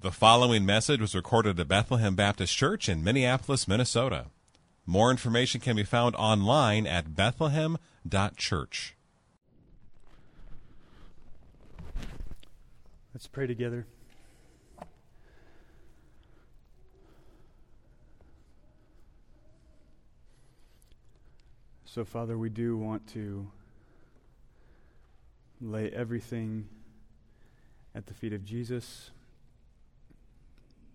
The following message was recorded at Bethlehem Baptist Church in Minneapolis, Minnesota. More information can be found online at bethlehem.church. Let's pray together. So, Father, we do want to lay everything at the feet of Jesus.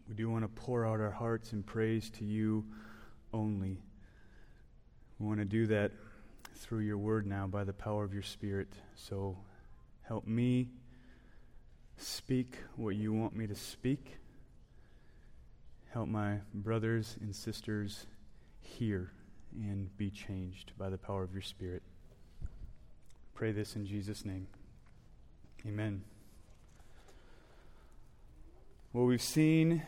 We do want to pour out our hearts in praise to you only. We want to do that through your word now by the power of your Spirit. So, help me speak what you want me to speak. Help my brothers and sisters hear and be changed by the power of your Spirit. Pray this in Jesus' name. Amen. Well, we've seen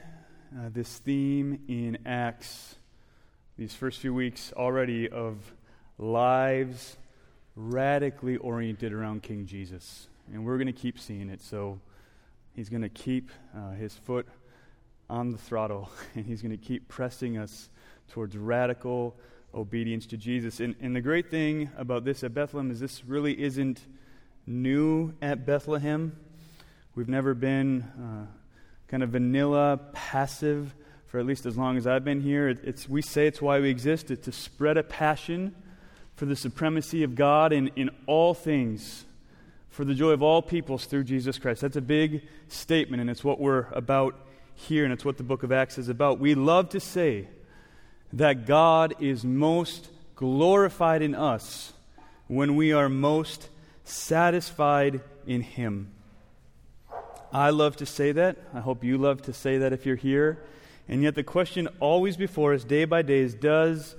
uh, this theme in Acts these first few weeks already of lives radically oriented around King Jesus. And we're going to keep seeing it. So he's going to keep uh, his foot on the throttle, and he's going to keep pressing us towards radical obedience to Jesus. And, and the great thing about this at Bethlehem is this really isn't new at Bethlehem. We've never been uh, kind of vanilla, passive for at least as long as I've been here. It, it's, we say it's why we exist, it's to spread a passion for the supremacy of God in, in all things, for the joy of all peoples through Jesus Christ. That's a big statement, and it's what we're about here, and it's what the book of Acts is about. We love to say that God is most glorified in us when we are most satisfied in Him. I love to say that. I hope you love to say that if you're here. And yet, the question always before us, day by day, is does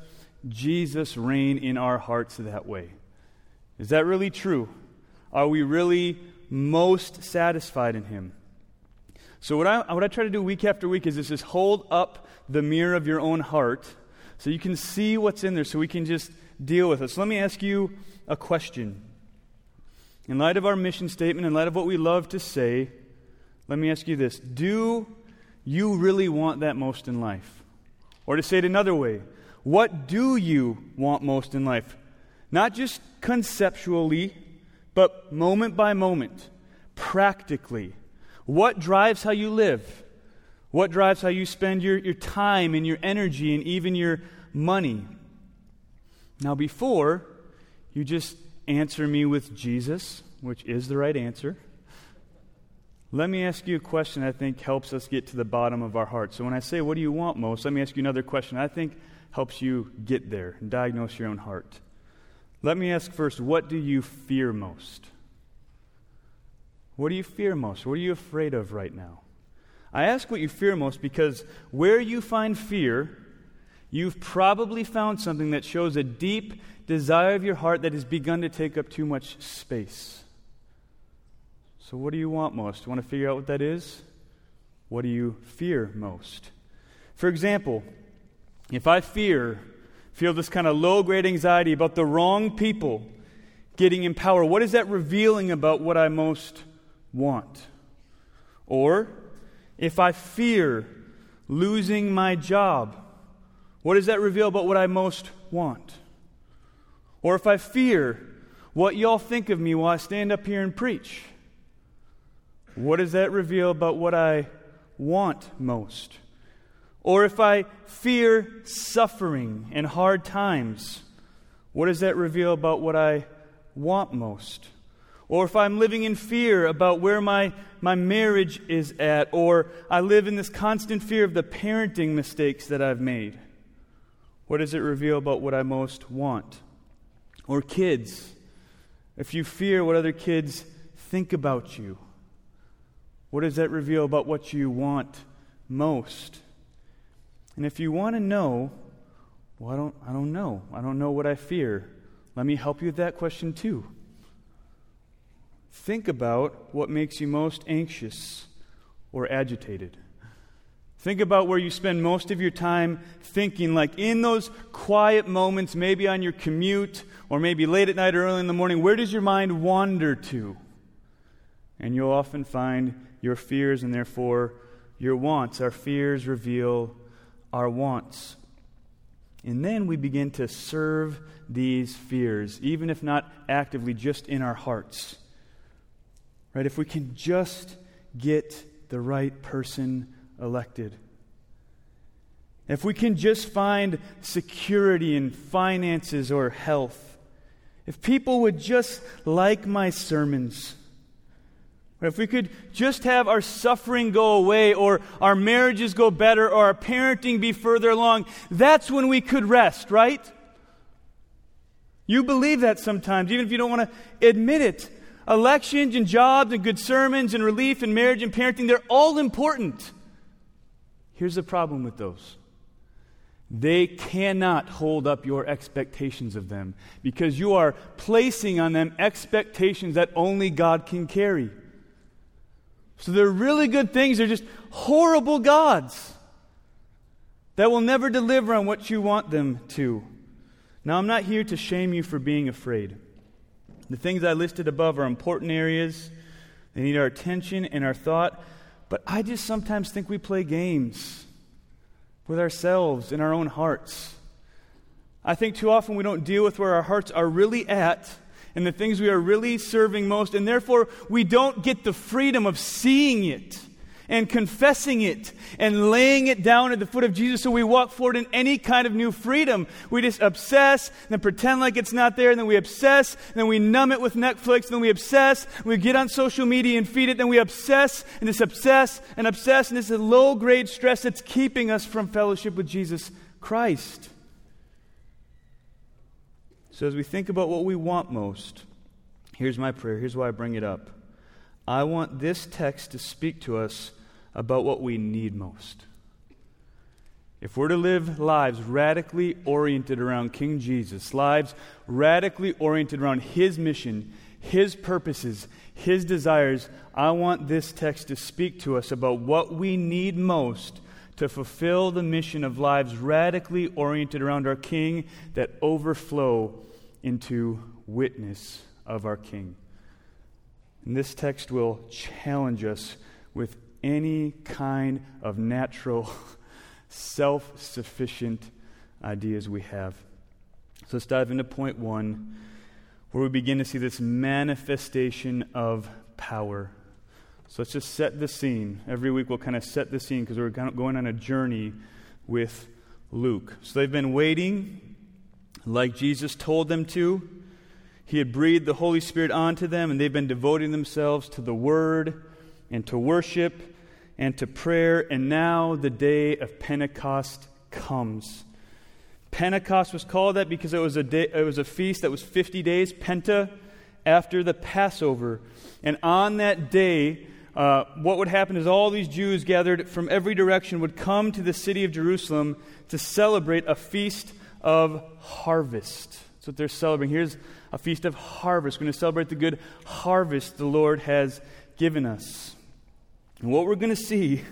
Jesus reign in our hearts that way? Is that really true? Are we really most satisfied in Him? So, what I, what I try to do week after week is, this is just hold up the mirror of your own heart so you can see what's in there, so we can just deal with it. So, let me ask you a question. In light of our mission statement, in light of what we love to say, let me ask you this Do you really want that most in life? Or to say it another way, what do you want most in life? Not just conceptually, but moment by moment, practically. What drives how you live? What drives how you spend your, your time and your energy and even your money? Now, before you just answer me with Jesus, which is the right answer, let me ask you a question I think helps us get to the bottom of our heart. So when I say, What do you want most? let me ask you another question I think helps you get there and diagnose your own heart. Let me ask first, What do you fear most? What do you fear most? What are you afraid of right now? I ask what you fear most because where you find fear, you've probably found something that shows a deep desire of your heart that has begun to take up too much space. So, what do you want most? You want to figure out what that is? What do you fear most? For example, if I fear, feel this kind of low grade anxiety about the wrong people getting in power, what is that revealing about what I most want? Or if I fear losing my job, what does that reveal about what I most want? Or if I fear what y'all think of me while I stand up here and preach, what does that reveal about what I want most? Or if I fear suffering and hard times, what does that reveal about what I want most? Or if I'm living in fear about where my, my marriage is at, or I live in this constant fear of the parenting mistakes that I've made, what does it reveal about what I most want? Or kids, if you fear what other kids think about you, what does that reveal about what you want most? And if you want to know, well, I don't, I don't know. I don't know what I fear. Let me help you with that question too. Think about what makes you most anxious or agitated. Think about where you spend most of your time thinking, like in those quiet moments, maybe on your commute, or maybe late at night or early in the morning, where does your mind wander to? And you'll often find your fears and therefore your wants. Our fears reveal our wants. And then we begin to serve these fears, even if not actively, just in our hearts. Right? If we can just get the right person elected. If we can just find security in finances or health. If people would just like my sermons. If we could just have our suffering go away, or our marriages go better, or our parenting be further along, that's when we could rest, right? You believe that sometimes, even if you don't want to admit it. Elections and jobs and good sermons and relief and marriage and parenting, they're all important. Here's the problem with those they cannot hold up your expectations of them because you are placing on them expectations that only God can carry. So they're really good things, they're just horrible gods that will never deliver on what you want them to. Now, I'm not here to shame you for being afraid. The things I listed above are important areas, they need our attention and our thought, but I just sometimes think we play games with ourselves in our own hearts. I think too often we don't deal with where our hearts are really at and the things we are really serving most, and therefore we don't get the freedom of seeing it and confessing it and laying it down at the foot of Jesus so we walk forward in any kind of new freedom. We just obsess, then pretend like it's not there, and then we obsess, then we numb it with Netflix, then we obsess, we get on social media and feed it, then we obsess and just obsess and obsess, and this is low grade stress that's keeping us from fellowship with Jesus Christ. So as we think about what we want most, here's my prayer. Here's why I bring it up. I want this text to speak to us about what we need most. If we're to live lives radically oriented around King Jesus, lives radically oriented around His mission, His purposes, His desires, I want this text to speak to us about what we need most to fulfill the mission of lives radically oriented around our King that overflow into witness of our King. And this text will challenge us with any kind of natural, self sufficient ideas we have. So let's dive into point one, where we begin to see this manifestation of power. So let's just set the scene. Every week we'll kind of set the scene because we're going on a journey with Luke. So they've been waiting like Jesus told them to. He had breathed the Holy Spirit onto them, and they've been devoting themselves to the Word and to worship and to prayer, and now the day of Pentecost comes. Pentecost was called that because it was a, day, it was a feast that was 50 days, Penta, after the Passover. And on that day, uh, what would happen is all these Jews gathered from every direction would come to the city of Jerusalem to celebrate a feast of harvest. That's what they're celebrating. Here's a feast of harvest. We're going to celebrate the good harvest the Lord has given us. And what we're going to see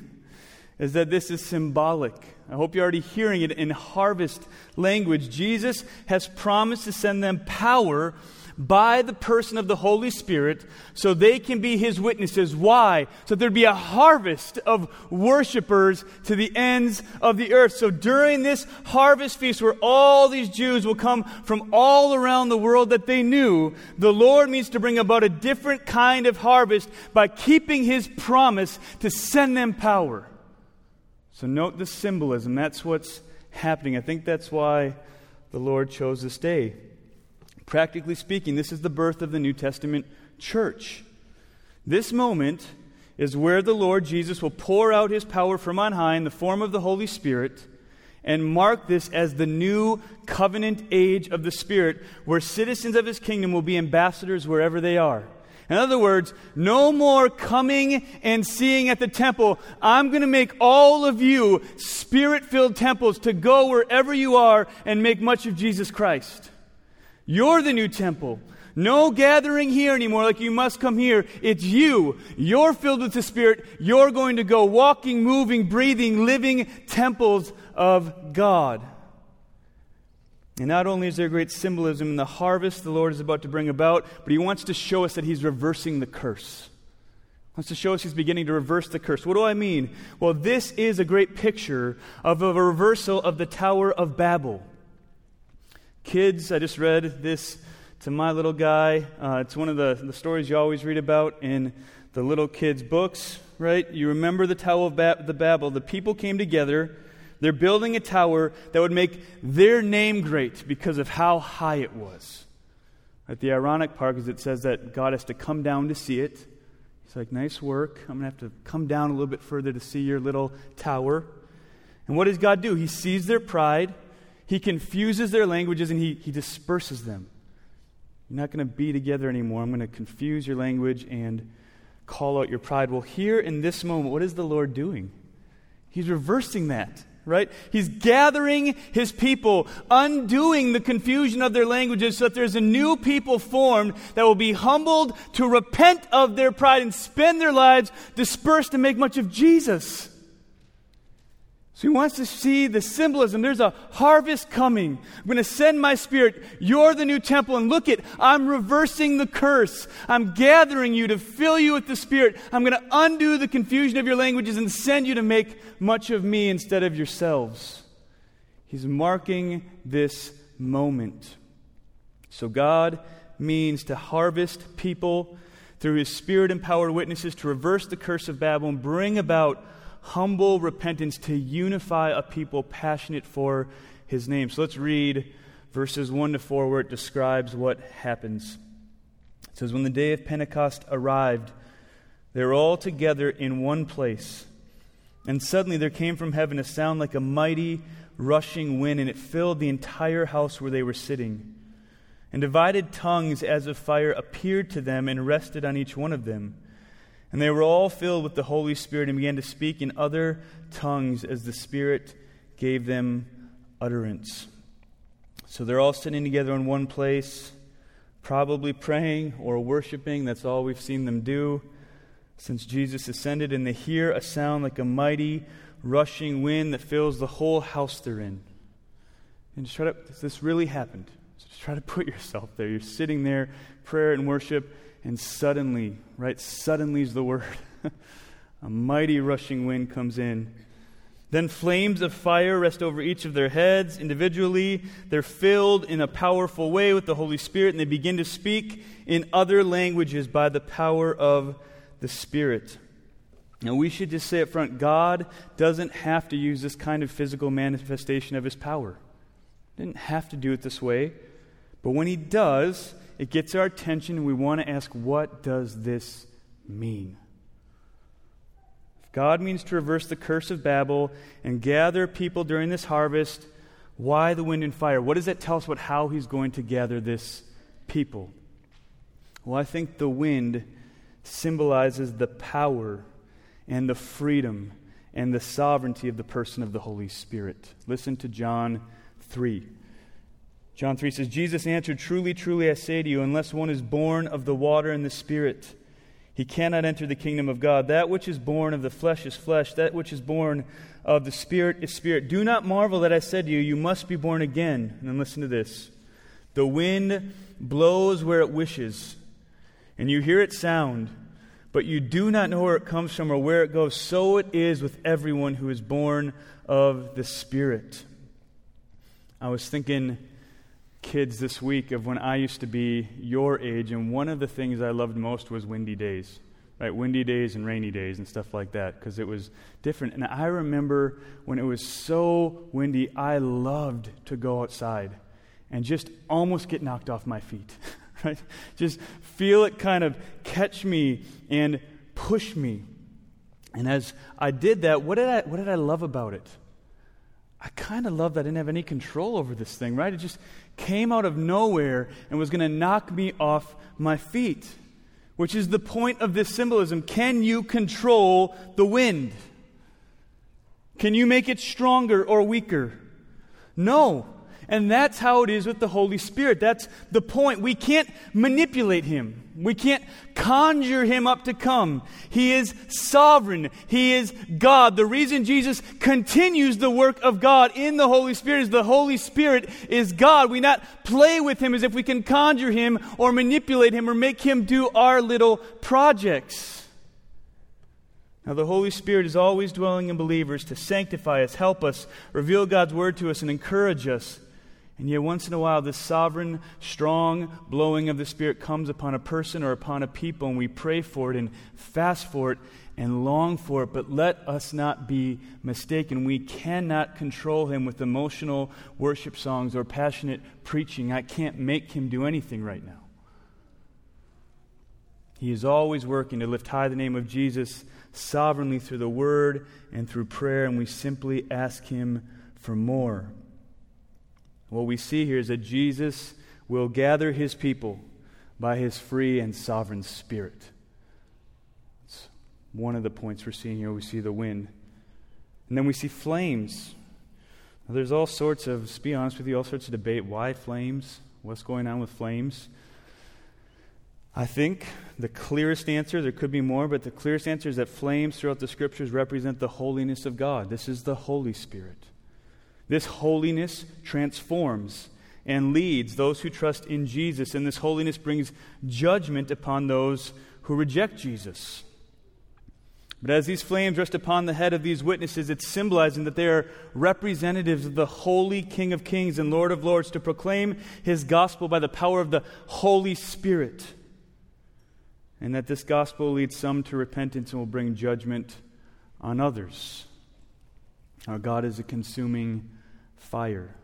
is that this is symbolic. I hope you're already hearing it in harvest language. Jesus has promised to send them power by the person of the Holy Spirit so they can be his witnesses. Why? So there'd be a harvest of worshipers to the ends of the earth. So during this harvest feast, where all these Jews will come from all around the world that they knew, the Lord means to bring about a different kind of harvest by keeping his promise to send them power. So note the symbolism. That's what's happening. I think that's why the Lord chose this day. Practically speaking, this is the birth of the New Testament church. This moment is where the Lord Jesus will pour out his power from on high in the form of the Holy Spirit and mark this as the new covenant age of the Spirit, where citizens of his kingdom will be ambassadors wherever they are. In other words, no more coming and seeing at the temple. I'm going to make all of you spirit filled temples to go wherever you are and make much of Jesus Christ. You're the new temple. No gathering here anymore like you must come here. It's you. You're filled with the Spirit. You're going to go walking, moving, breathing, living temples of God. And not only is there great symbolism in the harvest the Lord is about to bring about, but He wants to show us that He's reversing the curse. wants to show us he's beginning to reverse the curse. What do I mean? Well, this is a great picture of a reversal of the Tower of Babel. Kids, I just read this to my little guy. Uh, it's one of the, the stories you always read about in the little kids' books, right? You remember the Tower of ba- the Babel. The people came together. They're building a tower that would make their name great because of how high it was. Right, the ironic part is it says that God has to come down to see it. He's like, nice work. I'm going to have to come down a little bit further to see your little tower. And what does God do? He sees their pride, He confuses their languages, and He, he disperses them. You're not going to be together anymore. I'm going to confuse your language and call out your pride. Well, here in this moment, what is the Lord doing? He's reversing that right? He's gathering his people, undoing the confusion of their languages so that there's a new people formed that will be humbled to repent of their pride and spend their lives dispersed to make much of Jesus. So he wants to see the symbolism. There's a harvest coming. I'm going to send my spirit. You're the new temple. And look at, I'm reversing the curse. I'm gathering you to fill you with the spirit. I'm going to undo the confusion of your languages and send you to make much of me instead of yourselves. He's marking this moment. So God means to harvest people through his spirit empowered witnesses to reverse the curse of Babylon, bring about humble repentance to unify a people passionate for his name. So let's read verses 1 to 4 where it describes what happens. It says, When the day of Pentecost arrived, they were all together in one place. And suddenly there came from heaven a sound like a mighty rushing wind, and it filled the entire house where they were sitting. And divided tongues as of fire appeared to them and rested on each one of them. And they were all filled with the Holy Spirit and began to speak in other tongues as the Spirit gave them utterance. So they're all sitting together in one place, probably praying or worshiping. That's all we've seen them do since Jesus ascended. And they hear a sound like a mighty rushing wind that fills the whole house they're in. And try to, this really happened? So just try to put yourself there. You're sitting there, prayer and worship and suddenly, right? Suddenly is the word. a mighty rushing wind comes in. Then flames of fire rest over each of their heads individually. They're filled in a powerful way with the Holy Spirit, and they begin to speak in other languages by the power of the Spirit. Now, we should just say up front God doesn't have to use this kind of physical manifestation of His power. Didn't have to do it this way. But when He does, it gets our attention, and we want to ask, what does this mean? If God means to reverse the curse of Babel and gather people during this harvest, why the wind and fire? What does that tell us about how He's going to gather this people? Well, I think the wind symbolizes the power and the freedom and the sovereignty of the person of the Holy Spirit. Listen to John 3. John 3 says, Jesus answered, Truly, truly, I say to you, unless one is born of the water and the Spirit, he cannot enter the kingdom of God. That which is born of the flesh is flesh, that which is born of the Spirit is spirit. Do not marvel that I said to you, You must be born again. And then listen to this The wind blows where it wishes, and you hear its sound, but you do not know where it comes from or where it goes. So it is with everyone who is born of the Spirit. I was thinking kids this week of when I used to be your age, and one of the things I loved most was windy days, right? Windy days and rainy days and stuff like that, because it was different. And I remember when it was so windy, I loved to go outside and just almost get knocked off my feet, right? Just feel it kind of catch me and push me. And as I did that, what did I, what did I love about it? I kind of love that I didn't have any control over this thing, right? It just came out of nowhere and was going to knock me off my feet, which is the point of this symbolism. Can you control the wind? Can you make it stronger or weaker? No. And that's how it is with the Holy Spirit. That's the point. We can't manipulate Him. We can't conjure Him up to come. He is sovereign. He is God. The reason Jesus continues the work of God in the Holy Spirit is the Holy Spirit is God. We not play with Him as if we can conjure Him or manipulate Him or make Him do our little projects. Now, the Holy Spirit is always dwelling in believers to sanctify us, help us, reveal God's word to us, and encourage us. And yet, once in a while, this sovereign, strong blowing of the Spirit comes upon a person or upon a people, and we pray for it and fast for it and long for it. But let us not be mistaken. We cannot control Him with emotional worship songs or passionate preaching. I can't make Him do anything right now. He is always working to lift high the name of Jesus sovereignly through the Word and through prayer, and we simply ask Him for more. What we see here is that Jesus will gather His people by His free and sovereign Spirit. It's one of the points we're seeing here. We see the wind. And then we see flames. Now, there's all sorts of, to be honest with you, all sorts of debate. Why flames? What's going on with flames? I think the clearest answer, there could be more, but the clearest answer is that flames throughout the scriptures represent the holiness of God. This is the Holy Spirit. This holiness transforms and leads those who trust in Jesus, and this holiness brings judgment upon those who reject Jesus. But as these flames rest upon the head of these witnesses, it's symbolizing that they are representatives of the holy King of Kings and Lord of Lords to proclaim his gospel by the power of the Holy Spirit and that this gospel leads some to repentance and will bring judgment on others. Our God is a consuming fire,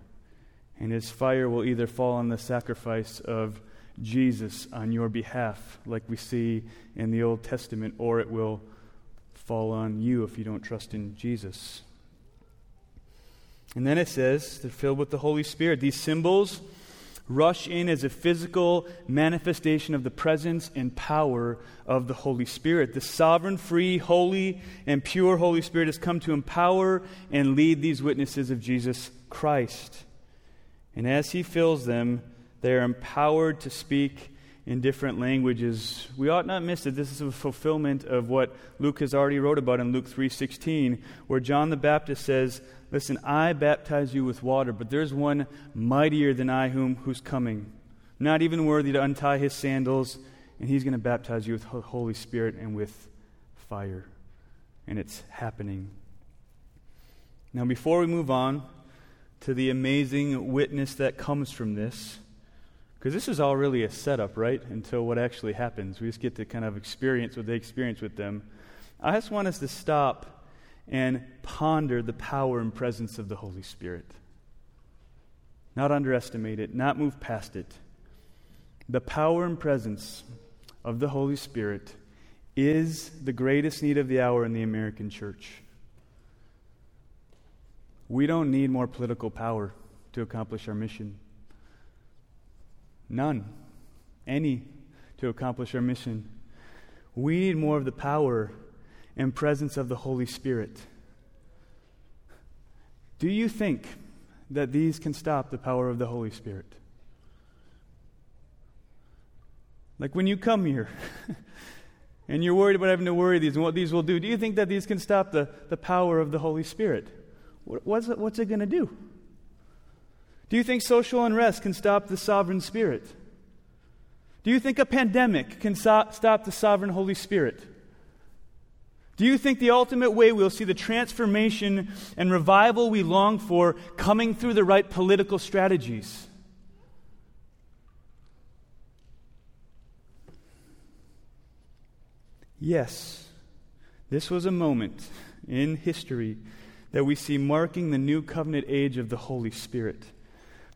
and his fire will either fall on the sacrifice of Jesus on your behalf, like we see in the Old Testament, or it will fall on you if you don't trust in Jesus. And then it says they're filled with the Holy Spirit. These symbols rush in as a physical manifestation of the presence and power of the Holy Spirit. The sovereign, free, holy, and pure Holy Spirit has come to empower and lead these witnesses of Jesus Christ. And as He fills them, they are empowered to speak in different languages. We ought not miss that this is a fulfillment of what Luke has already wrote about in Luke 3:16, where John the Baptist says, Listen, I baptize you with water, but there's one mightier than I whom, who's coming, not even worthy to untie his sandals, and he's going to baptize you with the Holy Spirit and with fire. And it's happening. Now, before we move on to the amazing witness that comes from this, because this is all really a setup, right? Until what actually happens. We just get to kind of experience what they experience with them. I just want us to stop and ponder the power and presence of the Holy Spirit. Not underestimate it, not move past it. The power and presence of the Holy Spirit is the greatest need of the hour in the American church. We don't need more political power to accomplish our mission. None. Any to accomplish our mission. We need more of the power and presence of the Holy Spirit. Do you think that these can stop the power of the Holy Spirit? Like when you come here and you're worried about having to worry these and what these will do, do you think that these can stop the, the power of the Holy Spirit? What's it, what's it going to do? Do you think social unrest can stop the sovereign Spirit? Do you think a pandemic can so- stop the sovereign Holy Spirit? Do you think the ultimate way we'll see the transformation and revival we long for coming through the right political strategies? Yes, this was a moment in history that we see marking the new covenant age of the Holy Spirit.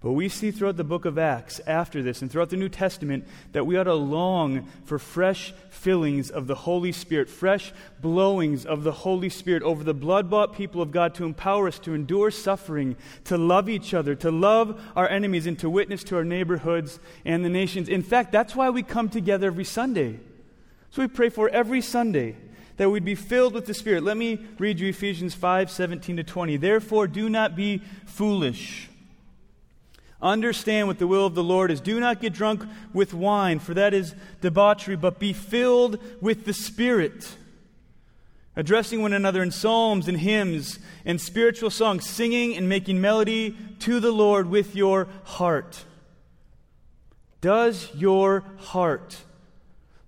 But we see throughout the book of Acts, after this, and throughout the New Testament, that we ought to long for fresh fillings of the Holy Spirit, fresh blowings of the Holy Spirit over the blood bought people of God to empower us to endure suffering, to love each other, to love our enemies, and to witness to our neighborhoods and the nations. In fact, that's why we come together every Sunday. So we pray for every Sunday that we'd be filled with the Spirit. Let me read you Ephesians 5 17 to 20. Therefore, do not be foolish Understand what the will of the Lord is. Do not get drunk with wine, for that is debauchery, but be filled with the Spirit. Addressing one another in psalms and hymns and spiritual songs, singing and making melody to the Lord with your heart. Does your heart,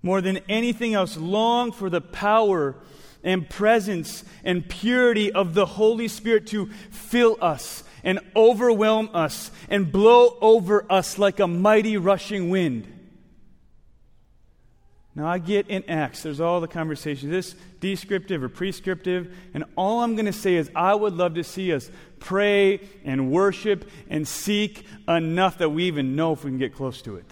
more than anything else, long for the power and presence and purity of the Holy Spirit to fill us and overwhelm us and blow over us like a mighty rushing wind. Now, I get in Acts, there's all the conversations. This descriptive or prescriptive, and all I'm going to say is I would love to see us pray and worship and seek enough that we even know if we can get close to it.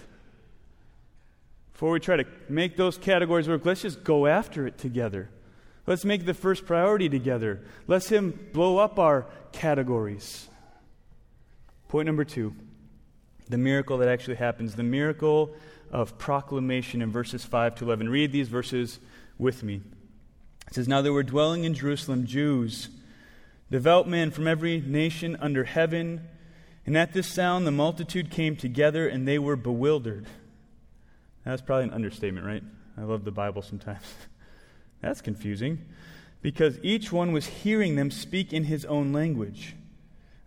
Before we try to make those categories work, let's just go after it together. Let's make the first priority together. Let's Him blow up our categories. Point number two the miracle that actually happens, the miracle of proclamation in verses 5 to 11. Read these verses with me. It says, Now there were dwelling in Jerusalem Jews, devout men from every nation under heaven. And at this sound, the multitude came together and they were bewildered. That's probably an understatement, right? I love the Bible sometimes. That's confusing because each one was hearing them speak in his own language.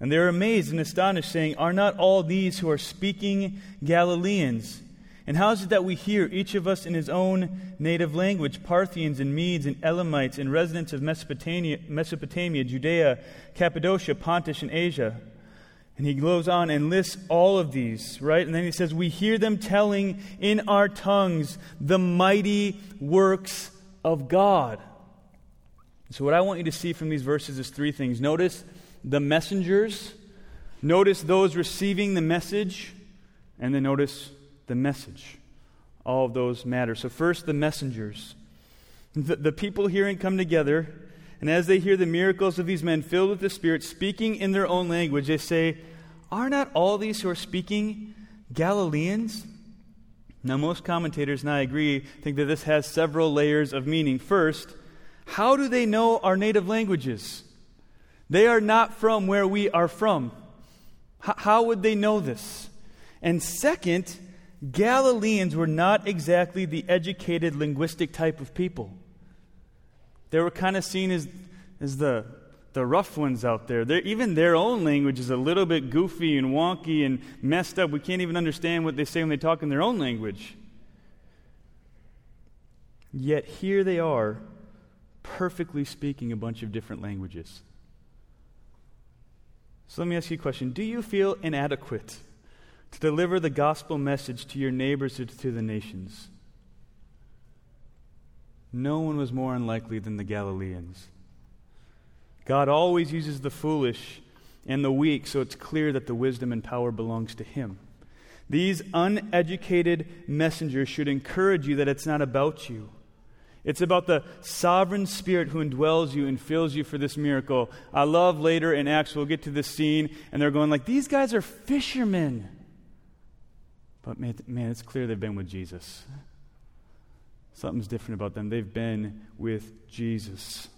And they were amazed and astonished, saying, Are not all these who are speaking Galileans? And how is it that we hear, each of us in his own native language, Parthians and Medes and Elamites and residents of Mesopotamia, Mesopotamia, Judea, Cappadocia, Pontus, and Asia? And he goes on and lists all of these, right? And then he says, We hear them telling in our tongues the mighty works of God. So, what I want you to see from these verses is three things. Notice the messengers, notice those receiving the message, and then notice the message. All of those matter. So, first, the messengers. The, the people hearing come together, and as they hear the miracles of these men filled with the Spirit, speaking in their own language, they say, Are not all these who are speaking Galileans? Now, most commentators, and I agree, think that this has several layers of meaning. First, how do they know our native languages? They are not from where we are from. H- how would they know this? And second, Galileans were not exactly the educated linguistic type of people. They were kind of seen as, as the, the rough ones out there. They're, even their own language is a little bit goofy and wonky and messed up. We can't even understand what they say when they talk in their own language. Yet here they are, perfectly speaking a bunch of different languages. So let me ask you a question Do you feel inadequate? to deliver the gospel message to your neighbors or to the nations. No one was more unlikely than the Galileans. God always uses the foolish and the weak, so it's clear that the wisdom and power belongs to Him. These uneducated messengers should encourage you that it's not about you. It's about the sovereign Spirit who indwells you and fills you for this miracle. I love later in Acts, we'll get to this scene, and they're going like, these guys are fishermen. But man, man, it's clear they've been with Jesus. Something's different about them. They've been with Jesus.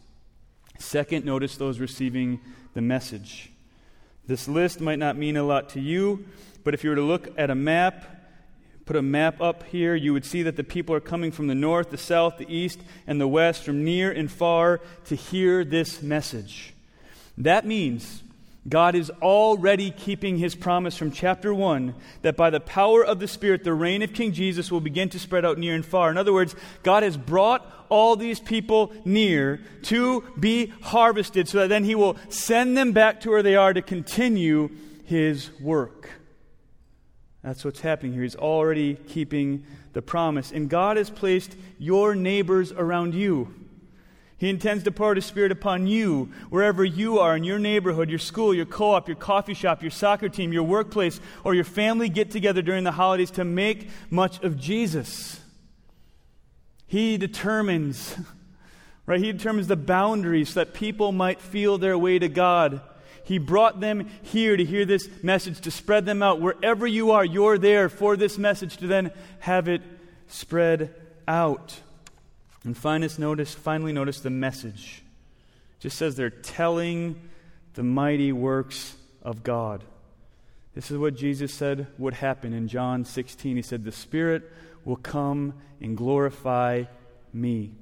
Second, notice those receiving the message. This list might not mean a lot to you, but if you were to look at a map, put a map up here, you would see that the people are coming from the north, the south, the east, and the west, from near and far, to hear this message. That means God is already keeping his promise from chapter 1 that by the power of the Spirit, the reign of King Jesus will begin to spread out near and far. In other words, God has brought all these people near to be harvested so that then he will send them back to where they are to continue his work. That's what's happening here. He's already keeping the promise. And God has placed your neighbors around you. He intends to pour His Spirit upon you, wherever you are, in your neighborhood, your school, your co op, your coffee shop, your soccer team, your workplace, or your family get together during the holidays to make much of Jesus. He determines, right? He determines the boundaries so that people might feel their way to God. He brought them here to hear this message, to spread them out. Wherever you are, you're there for this message to then have it spread out. And finest notice, finally notice the message. It just says they're telling the mighty works of God. This is what Jesus said would happen in John 16. He said, The Spirit will come and glorify me.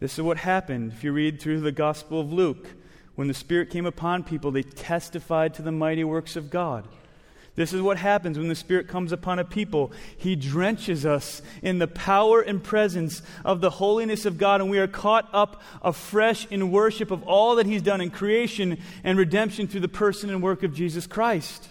This is what happened if you read through the Gospel of Luke. When the Spirit came upon people, they testified to the mighty works of God. This is what happens when the Spirit comes upon a people. He drenches us in the power and presence of the holiness of God, and we are caught up afresh in worship of all that He's done in creation and redemption through the person and work of Jesus Christ.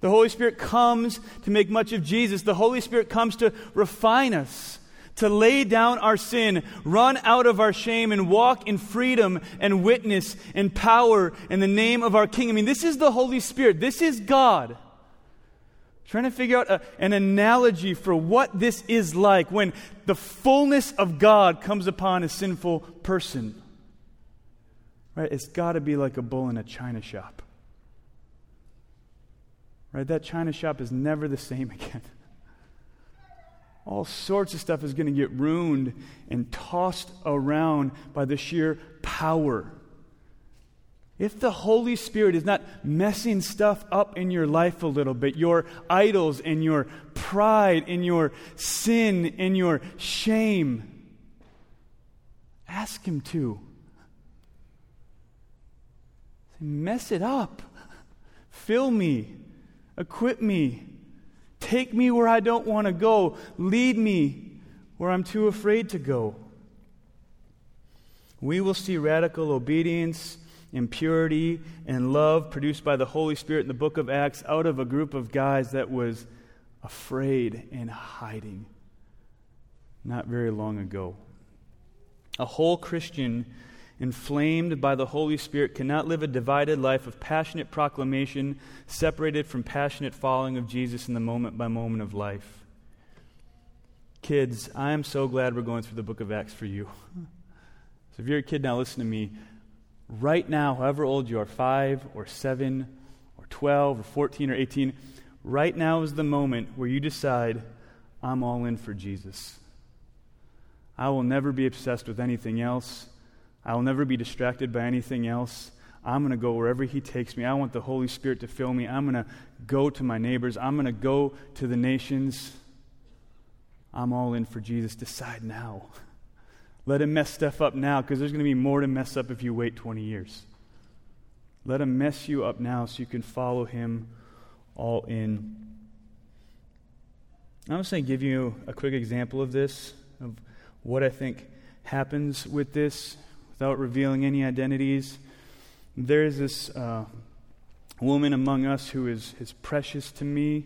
The Holy Spirit comes to make much of Jesus. The Holy Spirit comes to refine us, to lay down our sin, run out of our shame, and walk in freedom and witness and power in the name of our King. I mean, this is the Holy Spirit. This is God. Trying to figure out a, an analogy for what this is like when the fullness of God comes upon a sinful person. Right? It's got to be like a bull in a china shop. Right? That china shop is never the same again. All sorts of stuff is going to get ruined and tossed around by the sheer power if the Holy Spirit is not messing stuff up in your life a little bit, your idols and your pride and your sin and your shame, ask Him to. Mess it up. Fill me. Equip me. Take me where I don't want to go. Lead me where I'm too afraid to go. We will see radical obedience and purity and love produced by the Holy Spirit in the book of Acts out of a group of guys that was afraid and hiding not very long ago. A whole Christian inflamed by the Holy Spirit cannot live a divided life of passionate proclamation separated from passionate following of Jesus in the moment by moment of life. Kids, I am so glad we're going through the book of Acts for you. So if you're a kid now, listen to me right now, however old you are, five or seven or 12 or 14 or 18, right now is the moment where you decide, I'm all in for Jesus. I will never be obsessed with anything else. I will never be distracted by anything else. I'm going to go wherever He takes me. I want the Holy Spirit to fill me. I'm going to go to my neighbors. I'm going to go to the nations. I'm all in for Jesus. Decide now. Let him mess stuff up now because there's going to be more to mess up if you wait 20 years. Let him mess you up now so you can follow him all in. I'm just going to give you a quick example of this, of what I think happens with this without revealing any identities. There is this uh, woman among us who is, is precious to me,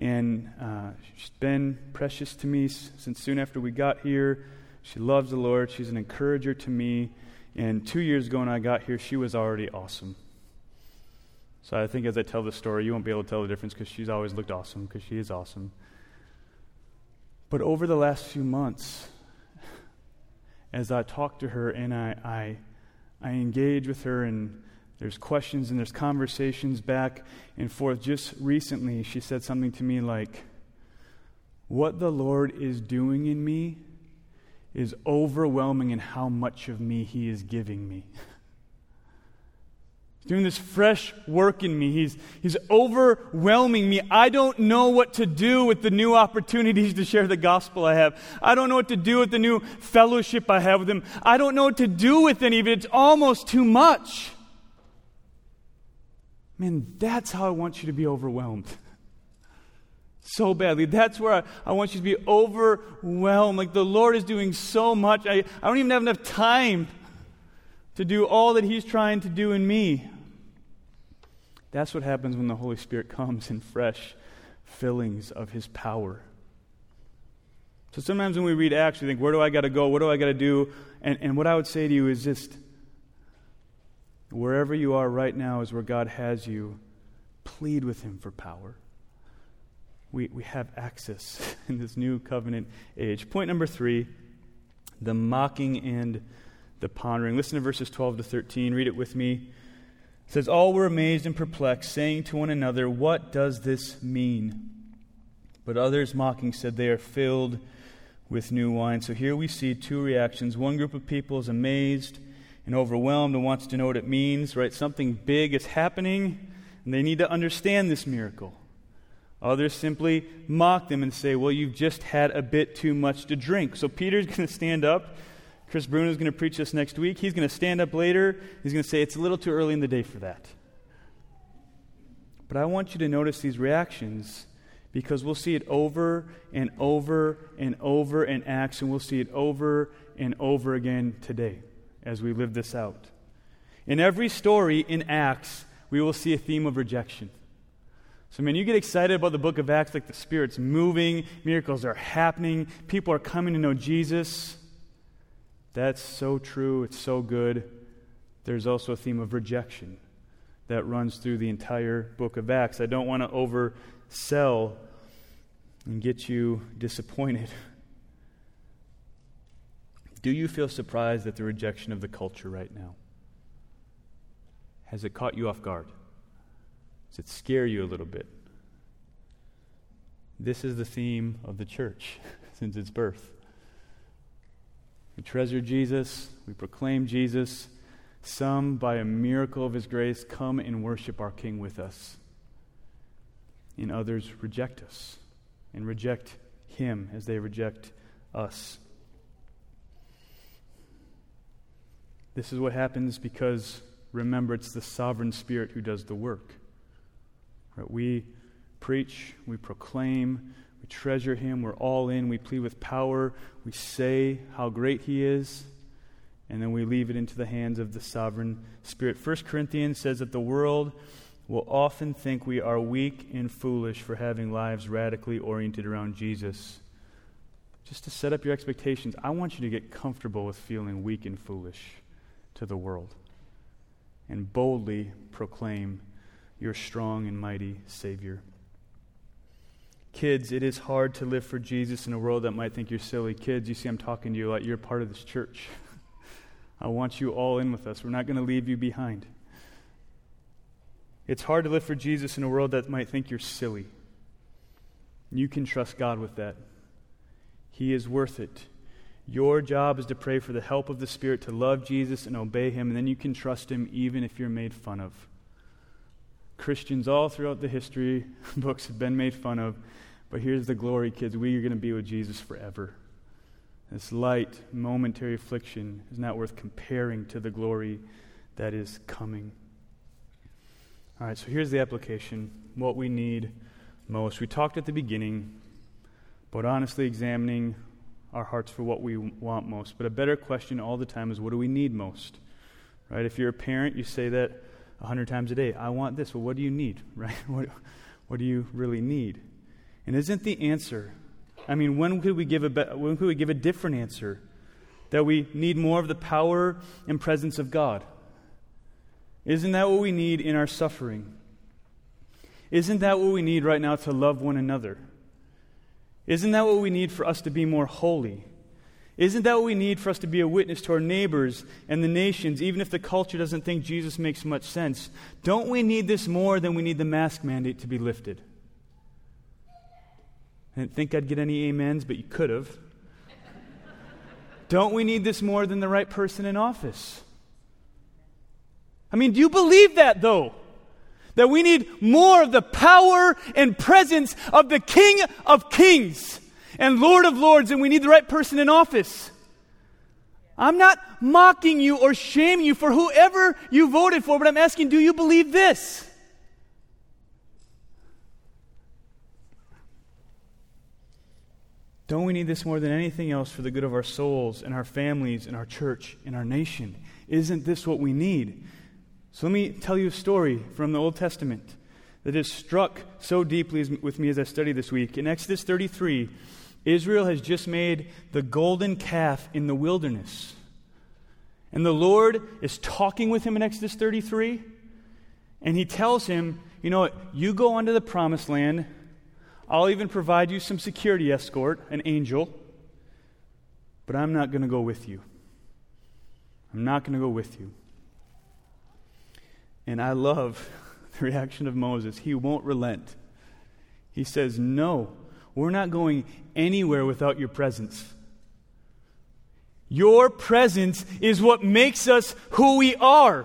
and uh, she's been precious to me since soon after we got here. She loves the Lord. She's an encourager to me. And two years ago when I got here, she was already awesome. So I think as I tell the story, you won't be able to tell the difference because she's always looked awesome, because she is awesome. But over the last few months, as I talk to her and I, I, I engage with her, and there's questions and there's conversations back and forth, just recently she said something to me like, What the Lord is doing in me is overwhelming in how much of me He is giving me. He's doing this fresh work in me. He's, he's overwhelming me. I don't know what to do with the new opportunities to share the gospel I have. I don't know what to do with the new fellowship I have with Him. I don't know what to do with any of it. It's almost too much. Man, that's how I want you to be overwhelmed so badly. That's where I, I, want you to be overwhelmed. Like the Lord is doing so much. I, I don't even have enough time to do all that He's trying to do in me. That's what happens when the Holy Spirit comes in fresh fillings of His power. So sometimes when we read Acts, we think, where do I got to go? What do I got to do? And, and what I would say to you is just wherever you are right now is where God has you. Plead with Him for power we, we have access in this new covenant age. Point number three the mocking and the pondering. Listen to verses 12 to 13. Read it with me. It says, All were amazed and perplexed, saying to one another, What does this mean? But others mocking said, They are filled with new wine. So here we see two reactions. One group of people is amazed and overwhelmed and wants to know what it means, right? Something big is happening, and they need to understand this miracle. Others simply mock them and say, Well, you've just had a bit too much to drink. So Peter's going to stand up. Chris Bruno is going to preach this next week. He's going to stand up later. He's going to say, It's a little too early in the day for that. But I want you to notice these reactions because we'll see it over and over and over in Acts, and we'll see it over and over again today as we live this out. In every story in Acts, we will see a theme of rejection. So, man, you get excited about the book of Acts like the Spirit's moving, miracles are happening, people are coming to know Jesus. That's so true, it's so good. There's also a theme of rejection that runs through the entire book of Acts. I don't want to oversell and get you disappointed. Do you feel surprised at the rejection of the culture right now? Has it caught you off guard? Does it scare you a little bit? This is the theme of the church since its birth. We treasure Jesus, we proclaim Jesus. Some, by a miracle of his grace, come and worship our King with us. And others reject us and reject him as they reject us. This is what happens because, remember, it's the sovereign Spirit who does the work. We preach, we proclaim, we treasure Him, we're all in, we plead with power, we say how great He is, and then we leave it into the hands of the sovereign Spirit. 1 Corinthians says that the world will often think we are weak and foolish for having lives radically oriented around Jesus. Just to set up your expectations, I want you to get comfortable with feeling weak and foolish to the world and boldly proclaim your strong and mighty Savior. Kids, it is hard to live for Jesus in a world that might think you're silly. Kids, you see, I'm talking to you like you're part of this church. I want you all in with us. We're not going to leave you behind. It's hard to live for Jesus in a world that might think you're silly. You can trust God with that. He is worth it. Your job is to pray for the help of the Spirit to love Jesus and obey Him, and then you can trust Him even if you're made fun of. Christians all throughout the history books have been made fun of, but here's the glory, kids. We are going to be with Jesus forever. This light, momentary affliction is not worth comparing to the glory that is coming. All right, so here's the application what we need most. We talked at the beginning about honestly examining our hearts for what we want most. But a better question all the time is what do we need most? Right? If you're a parent, you say that a hundred times a day. I want this. Well, what do you need? Right? What, what do you really need? And isn't the answer? I mean, when could we give a be- when could we give a different answer? That we need more of the power and presence of God. Isn't that what we need in our suffering? Isn't that what we need right now to love one another? Isn't that what we need for us to be more holy? Isn't that what we need for us to be a witness to our neighbors and the nations, even if the culture doesn't think Jesus makes much sense? Don't we need this more than we need the mask mandate to be lifted? I didn't think I'd get any amens, but you could have. Don't we need this more than the right person in office? I mean, do you believe that, though? That we need more of the power and presence of the King of Kings and Lord of Lords, and we need the right person in office. I'm not mocking you or shaming you for whoever you voted for, but I'm asking, do you believe this? Don't we need this more than anything else for the good of our souls and our families and our church and our nation? Isn't this what we need? So let me tell you a story from the Old Testament that has struck so deeply with me as I study this week. In Exodus 33, Israel has just made the golden calf in the wilderness. And the Lord is talking with him in Exodus 33, and he tells him, You know what? You go onto the promised land. I'll even provide you some security escort, an angel, but I'm not going to go with you. I'm not going to go with you. And I love the reaction of Moses. He won't relent. He says, No, we're not going anywhere without your presence. Your presence is what makes us who we are.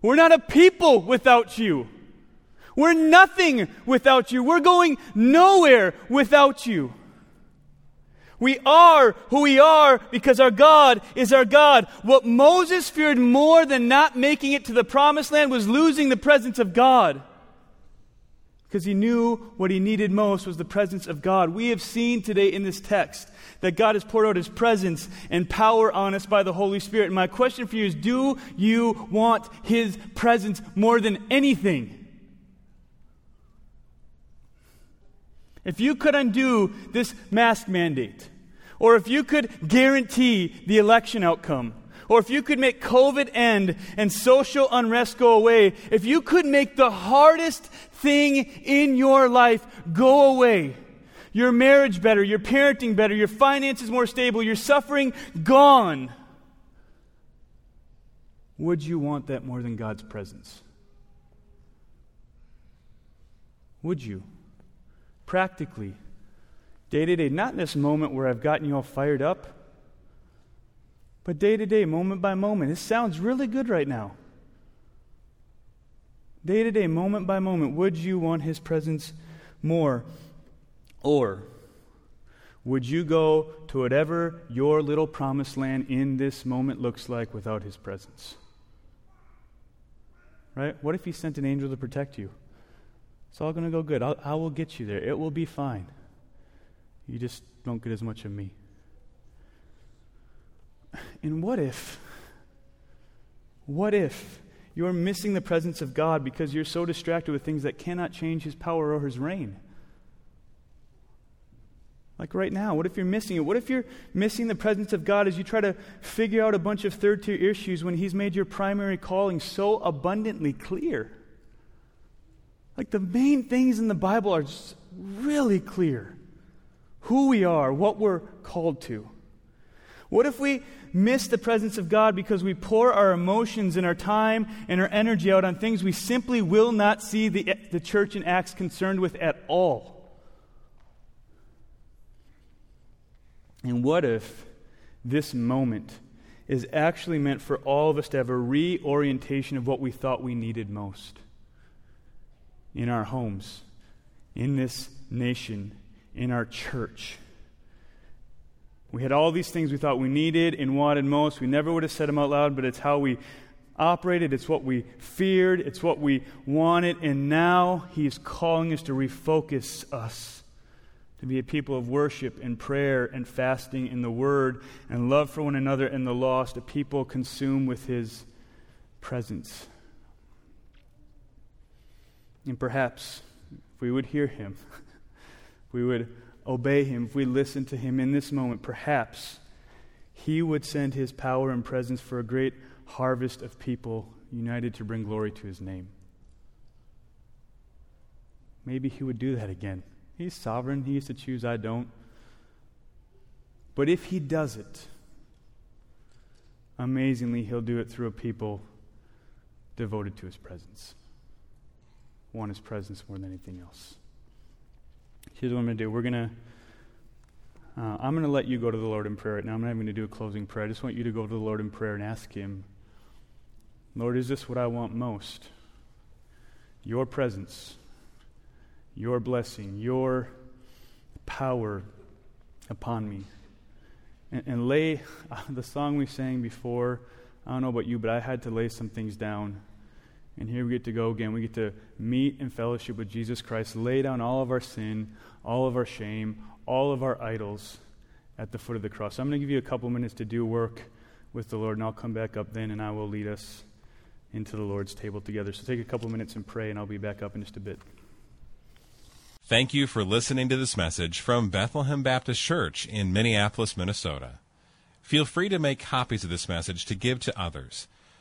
We're not a people without you. We're nothing without you. We're going nowhere without you. We are who we are because our God is our God. What Moses feared more than not making it to the promised land was losing the presence of God. Because he knew what he needed most was the presence of God. We have seen today in this text that God has poured out his presence and power on us by the Holy Spirit. And my question for you is do you want his presence more than anything? If you could undo this mask mandate, or if you could guarantee the election outcome, or if you could make COVID end and social unrest go away, if you could make the hardest thing in your life go away, your marriage better, your parenting better, your finances more stable, your suffering gone, would you want that more than God's presence? Would you? Practically, day to day, not in this moment where I've gotten you all fired up but day to day, moment by moment. This sounds really good right now. Day to day, moment by moment, would you want His presence more? Or would you go to whatever your little promised land in this moment looks like without His presence? Right? What if He sent an angel to protect you? It's all going to go good. I'll, I will get you there. It will be fine. You just don't get as much of me. And what if, what if you're missing the presence of God because you're so distracted with things that cannot change His power or His reign? Like right now, what if you're missing it? What if you're missing the presence of God as you try to figure out a bunch of third tier issues when He's made your primary calling so abundantly clear? Like the main things in the Bible are just really clear who we are, what we're called to. What if we miss the presence of God because we pour our emotions and our time and our energy out on things we simply will not see the, the church in Acts concerned with at all? And what if this moment is actually meant for all of us to have a reorientation of what we thought we needed most in our homes, in this nation, in our church? We had all these things we thought we needed and wanted most. We never would have said them out loud, but it's how we operated. It's what we feared. It's what we wanted. And now He is calling us to refocus us to be a people of worship and prayer and fasting in the Word and love for one another and the lost, a people consumed with His presence. And perhaps if we would hear Him, we would obey him, if we listen to him in this moment, perhaps he would send his power and presence for a great harvest of people united to bring glory to his name. Maybe he would do that again. He's sovereign. He used to choose, I don't. But if he does it, amazingly, he'll do it through a people devoted to his presence. Want his presence more than anything else. Here's what I'm going to do. We're going to, uh, I'm going to let you go to the Lord in prayer right now. I'm not going to do a closing prayer. I just want you to go to the Lord in prayer and ask Him, Lord, is this what I want most? Your presence, your blessing, your power upon me. And, and lay uh, the song we sang before. I don't know about you, but I had to lay some things down and here we get to go again. We get to meet in fellowship with Jesus Christ, lay down all of our sin, all of our shame, all of our idols at the foot of the cross. I'm going to give you a couple minutes to do work with the Lord, and I'll come back up then and I will lead us into the Lord's table together. So take a couple minutes and pray, and I'll be back up in just a bit. Thank you for listening to this message from Bethlehem Baptist Church in Minneapolis, Minnesota. Feel free to make copies of this message to give to others